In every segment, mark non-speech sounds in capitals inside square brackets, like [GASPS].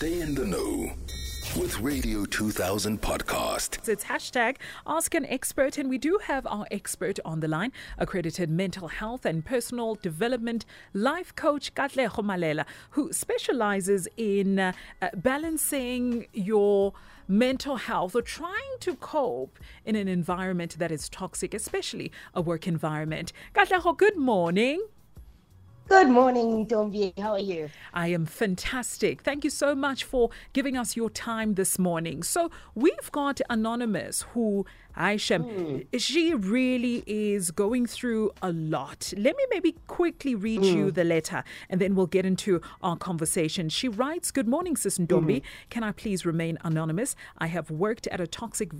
Stay in the know with Radio 2000 podcast. It's hashtag Ask an Expert, and we do have our expert on the line, accredited mental health and personal development life coach Katle Mallela, who specializes in uh, uh, balancing your mental health or trying to cope in an environment that is toxic, especially a work environment. Katle, good morning. Good morning, Dombi. How are you? I am fantastic. Thank you so much for giving us your time this morning. So, we've got Anonymous who Aisha, mm. she really is going through a lot. Let me maybe quickly read mm. you hmm. the letter and then we'll get into our conversation. She writes, Good morning, Sis Ndombi. Mm. Can I please remain anonymous? I have worked at a toxic,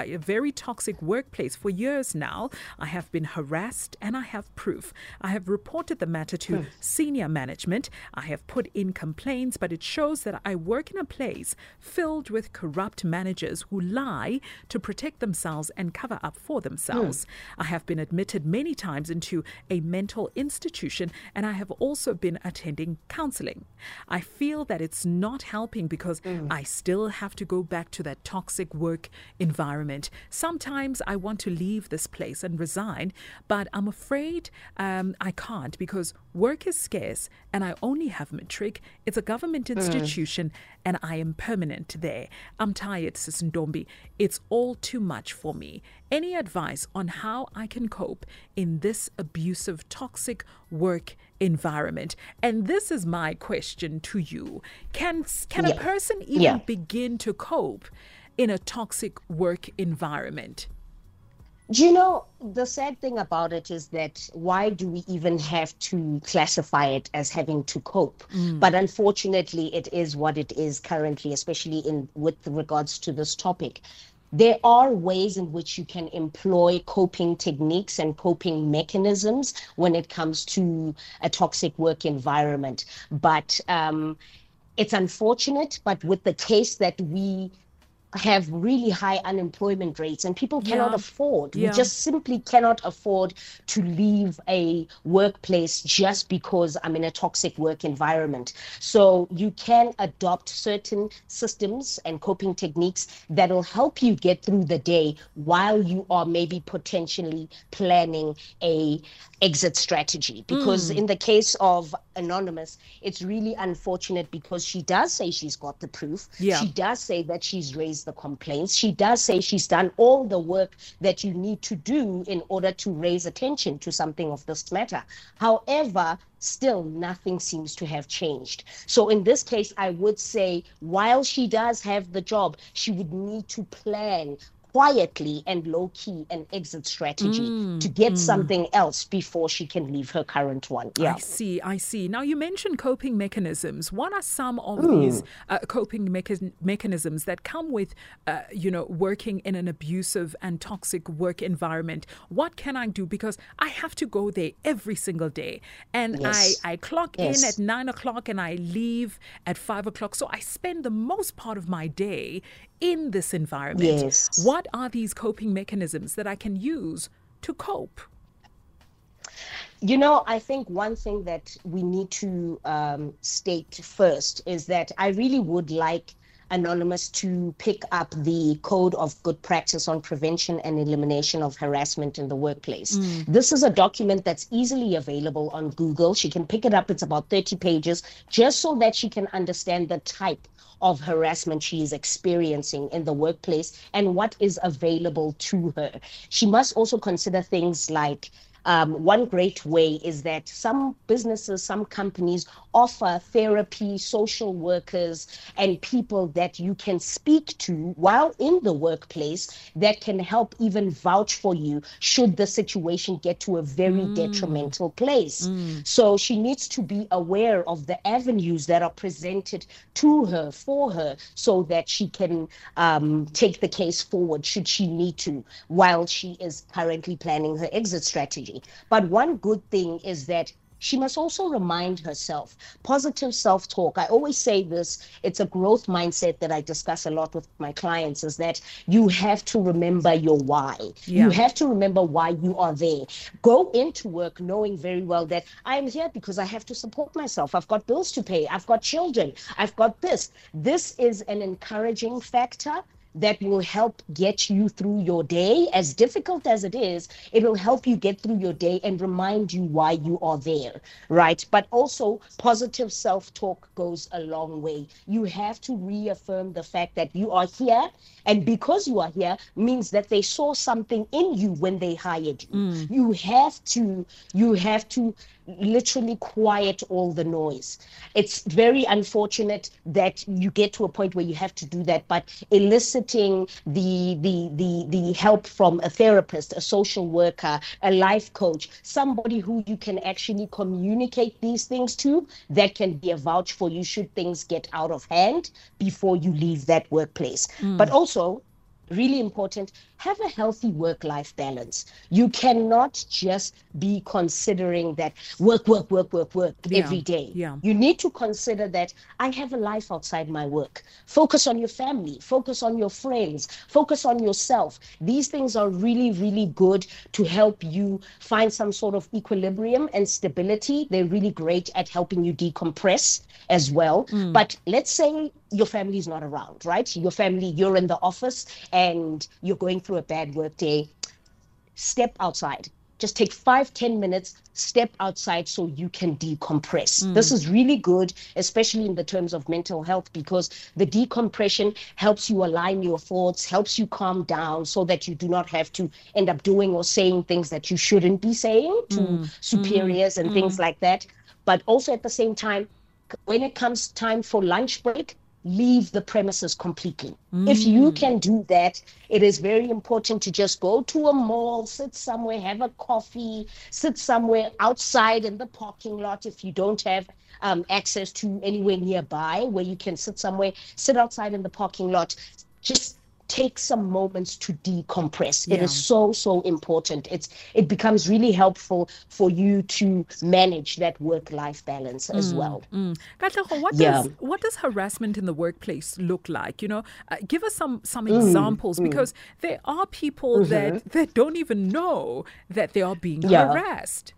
a very toxic workplace for years now. I have been harassed and I have proof. I have reported the matter to mm. senior management. I have put in complaints, but it shows that I work in a place filled with corrupt managers who lie to protect themselves themselves and cover up for themselves. Mm. I have been admitted many times into a mental institution and I have also been attending counseling. I feel that it's not helping because mm. I still have to go back to that toxic work environment. Sometimes I want to leave this place and resign, but I'm afraid um, I can't because work is scarce and I only have matric. It's a government hmm. institution mm. and I am permanent there. I'm tired, Sis Ndombi. It's all too much for me. Any advice on how I can cope in this abusive, toxic work environment? And this is my question to you. Can can yeah. a person even yeah. begin to cope in a toxic work environment? Do you know the sad thing about it is that why do we even have to classify it as having to cope? Mm. But unfortunately, it is what it is currently, especially in with regards to this topic there are ways in which you can employ coping techniques and coping mechanisms when it comes to a toxic work environment. But um, it's unfortunate, but with the case that we have really high unemployment rates and people cannot yeah. afford yeah. we just simply cannot afford to leave a workplace just because i'm in a toxic work environment so you can adopt certain systems and coping techniques that'll help you get through the day while you are maybe potentially planning a exit strategy because mm. in the case of anonymous it's really unfortunate because she does say she's got the proof yeah. she does say that she's raised the complaints she does say she's done all the work that you need to do in order to raise attention to something of this matter however still nothing seems to have changed. So in this case, I would say while she does have the job, she would need to plan quietly and low key an exit strategy mm, to get mm. something else before she can leave her current one. Yeah. I see. I see. Now, you mentioned coping mechanisms. What are some of mm. these uh, coping mecha- mechanisms that come with, uh, you know, working in an abusive and toxic work environment? What can I do? Because I have to go there every single day. And yes. I, I clock yes. in at nine o'clock and I leave at five o'clock. So I spend the most part of my day in this environment. Yes. What are these coping mechanisms that I can use to cope? You know, I think one thing that we need to um, state first is that I really would like Anonymous to pick up the Code of Good Practice on Prevention and Elimination of Harassment in the Workplace. Mm. This is a document that's easily available on Google. She can pick it up, it's about 30 pages, just so that she can understand the type of harassment she is experiencing in the workplace and what is available to her. She must also consider things like um, one great way is that some businesses, some companies offer therapy, social workers, and people that you can speak to while in the workplace that can help even vouch for you should the situation get to a very mm. detrimental place. Mm. So she needs to be aware of the avenues that are presented to her for her so that she can um, take the case forward should she need to while she is currently planning her exit strategy. But one good thing is that she must also remind herself positive self talk. I always say this it's a growth mindset that I discuss a lot with my clients is that you have to remember your why. Yeah. You have to remember why you are there. Go into work knowing very well that I'm here because I have to support myself. I've got bills to pay. I've got children. I've got this. This is an encouraging factor that will help get you through your day. As difficult as it is, it will help you get through your day and remind you why you are there, right? But also, positive self talk goes a long way. You have to reaffirm the fact that you are here. And because you are here means that they saw something in you when they hired you. Mm. You have to, you have to literally quiet all the noise. It's very unfortunate that you get to a point where you have to do that, but eliciting the the the the help from a therapist, a social worker, a life coach, somebody who you can actually communicate these things to, that can be a vouch for you should things get out of hand before you leave that workplace. Hmm. But also really important. Have a healthy work life balance. You cannot just be considering that work work work work work Yeah, every day. Yeah. you need to consider that i have a life outside my work. Focus on your family. Focus on your friends. Focus on yourself. These things are really really good to help you find some sort of equilibrium and stability. They're really great at helping you decompress as well. Hmm. But let's say your family is not around right? Your family you're in the office and you're going through a bad work day. Step outside. Just take five ten minutes step outside so you can decompress. Hmm. This is really good especially in the terms of mental health because the decompression helps you align your thoughts helps you calm down so that you do not have to end up doing or saying things that you shouldn't be saying to hmm. Hmm. superiors and things like that. But also at the same time when it comes time for lunch break leave the premises completely. If you can do that, it is very important to just go to a mall, sit somewhere, have a coffee, sit somewhere outside in the parking lot if you don't have um, access to anywhere nearby where you can sit somewhere, sit outside in the parking lot. Just take some moments to decompress. It Yeah. is so so important. It's it becomes really helpful for you to manage that work life balance as well. Katleho, what Yeah. does what does harassment in the workplace look like? You know, uh, give us some some Mm, examples because there are people that that don't even know that they are being Mm-hmm. Yeah. harassed.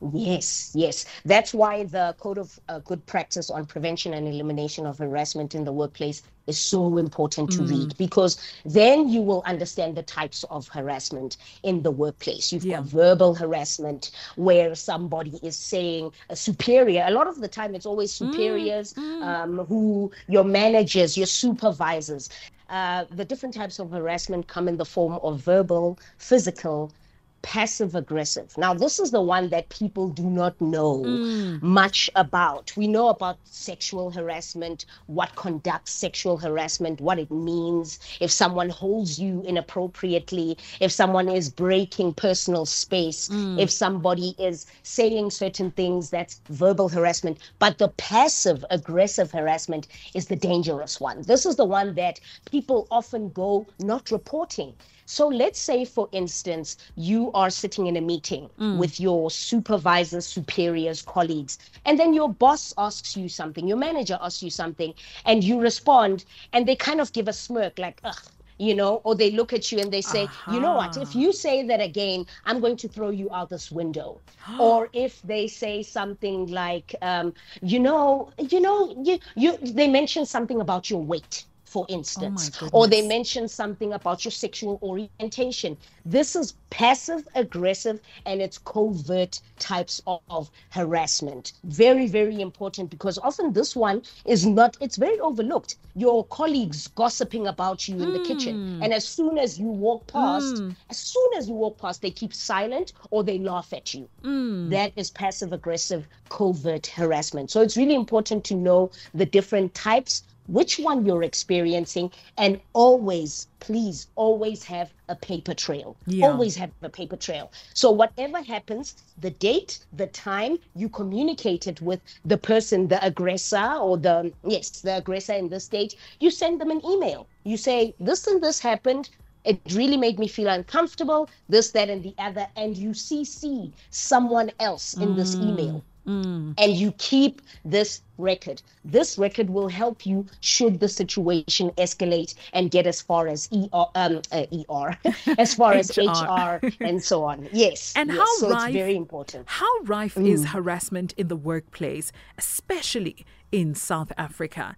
Yes, yes. That's why the Code of uh, Good Practice on Prevention and Elimination of Harassment in the Workplace is so important to read because then you will understand the types of harassment in the workplace. You've Yeah. got verbal harassment where somebody is saying a superior. A lot of the time, it's always superiors um, who your managers, your supervisors. Uh, the different types of harassment come in the form of verbal, physical, passive aggressive. Now, this is the one that people do not know mm. much about. We know about sexual harassment, what conducts sexual harassment, what it means, if someone holds you inappropriately, if someone is breaking personal space, mm. if somebody is saying certain things, that's verbal harassment. But the passive aggressive harassment is the dangerous one. This is the one that people often go not reporting. So let's say, for instance, you are sitting in a meeting with your supervisors, superiors, colleagues, and then your boss asks you something, your manager asks you something, and you respond, and they kind of give a smirk like, ugh. You know, or they look at you and they say, you know what, if you say that again, I'm going to throw you out this window. [GASPS] or if they say something like, um, you know, you know, you, you, they mention something about your weight for oh instance, or they mention something about your sexual orientation. This is passive aggressive and it's covert types of, of harassment. Very, very important because often this one is not, it's very overlooked. Your colleagues gossiping about you in the kitchen. Hmm. And as soon as you walk past, hmm. as soon as you walk past, they keep silent or they laugh at you. Hmm. That is passive aggressive covert harassment. So it's really important to know the different types which one you're experiencing and always please always have a paper trail Yeah. always have a paper trail so whatever happens the date the time you communicated with the person the aggressor or the yes the aggressor in this state you send them an email you say this and this happened it really made me feel uncomfortable, this, that, and the other. And you CC someone else in this mm. email. Mm. And you keep this record. This record will help you should the situation escalate and get as far as ER, um, uh, ER [LAUGHS] as far as HR and so on. Yes. And yes. how so rife, it's very important. How rife Mm. is harassment in the workplace, especially in South Africa?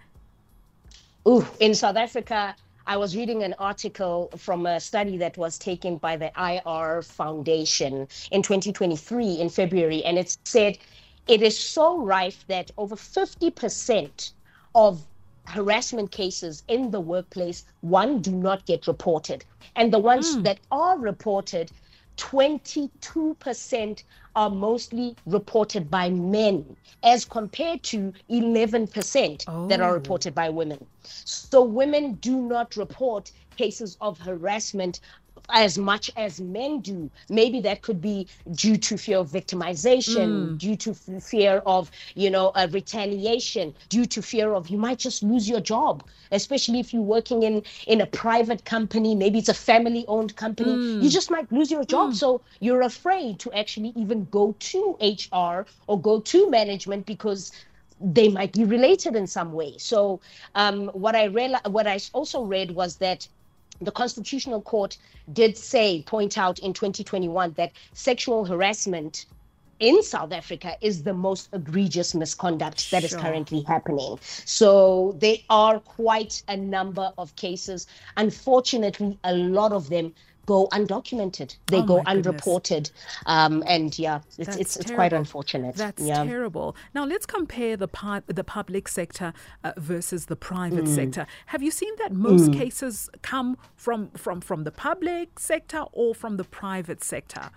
Ooh, in South Africa, I was reading an article from a study that was taken by the IR Foundation in 2023 in February, and it said it is so rife that over 50% of harassment cases in the workplace, one, do not get reported. And the ones hmm. that are reported, 22% are mostly reported by men as compared to 11% that are Oh. reported by women. So women do not report cases of harassment as much as men do. Maybe that could be due to fear of victimization, due to f- fear of, you know, uh, retaliation, due to fear of you might just lose your job, especially if you're working in in a private company, maybe it's a family-owned company, you just might lose your job. So you're afraid to actually even go to HR or go to management because they might be related in some way. So um, what I real what I also read was that the Constitutional Court did say, point out in 2021 that sexual harassment in South Africa is the most egregious misconduct that is Sure. currently happening. So there are quite a number of cases. Unfortunately, a lot of them go undocumented. They Oh go unreported. Um, and yeah, it's That's it's, it's quite unfortunate. That's yeah. terrible. Now let's compare the pu- the public sector uh, versus the private Mm. sector. Have you seen that most cases come from from from the public sector or from the private sector?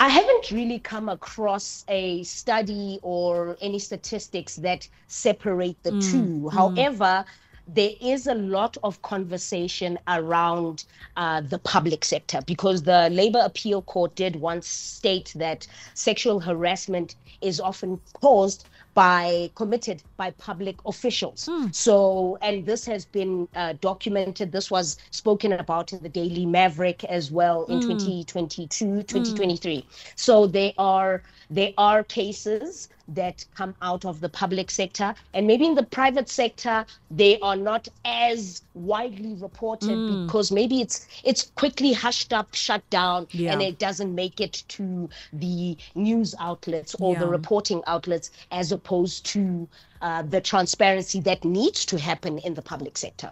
I haven't really come across a study or any statistics that separate the two. However, there is a lot of conversation around uh, the public sector because the Labor Appeal Court did once state that sexual harassment is often caused by committed by public officials. Hmm. So, and this has been uh, documented. This was spoken about in the Daily Maverick as well in hmm. 2022, hmm. 2023. So there are there are cases that come out of the public sector and maybe in the private sector they are not as widely reported because maybe it's it's quickly hushed up shut down Yeah. and it doesn't make it to the news outlets or the reporting outlets as opposed to uh, the transparency that needs to happen in the public sector.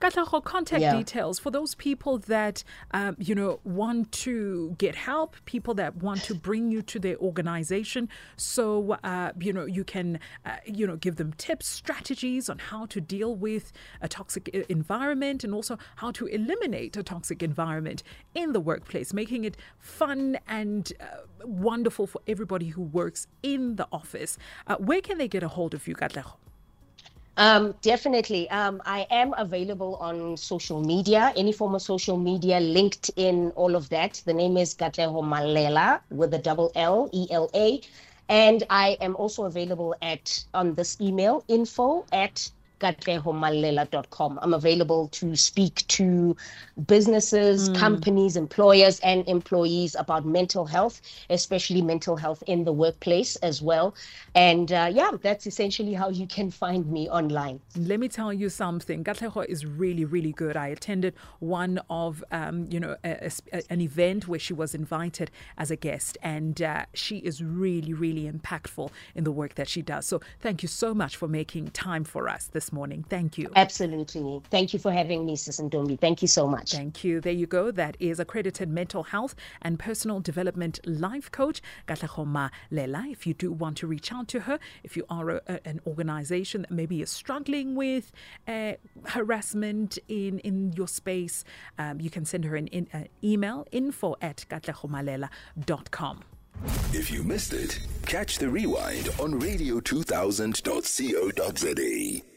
Katleho, contact Yeah. details for those people that um, you know want to get help, people that want to bring you to their organization, so uh, you know you can uh, you know give them tips, strategies on how to deal with a toxic e- environment, and also how to eliminate a toxic environment in the workplace, making it fun and uh, wonderful for everybody who works in the office. Uh, where can they get a hold of you, Katleho? Um, definitely. Um, I am available on social media, any form of social media, LinkedIn, all of that. The name is Katleho Mallela with a double L, E L A. And I am also available at on this email, info at katlehomallela.com. I'm available to speak to businesses, companies, employers, and employees about mental health, especially mental health in the workplace as well. And uh, yeah, that's essentially how you can find me online. Let me tell you something. Katleho is really, really good. I attended one of, um, you know, a, a, an event where she was invited as a guest, and uh, she is really, really impactful in the work that she does. So thank you so much for making time for us this morning. Thank you. Absolutely. Thank you for having me, Sis Ndombi. Thank you so much. Thank you. There you go. That is accredited mental health and personal development life coach, Katleho Mallela. If you do want to reach out to her, if you are a, a- an organization that maybe is struggling with uh, harassment in, in your space, um, you can send her an in, uh, email info at katlehomallela.com. If you missed it, catch the rewind on radio2000.co.za.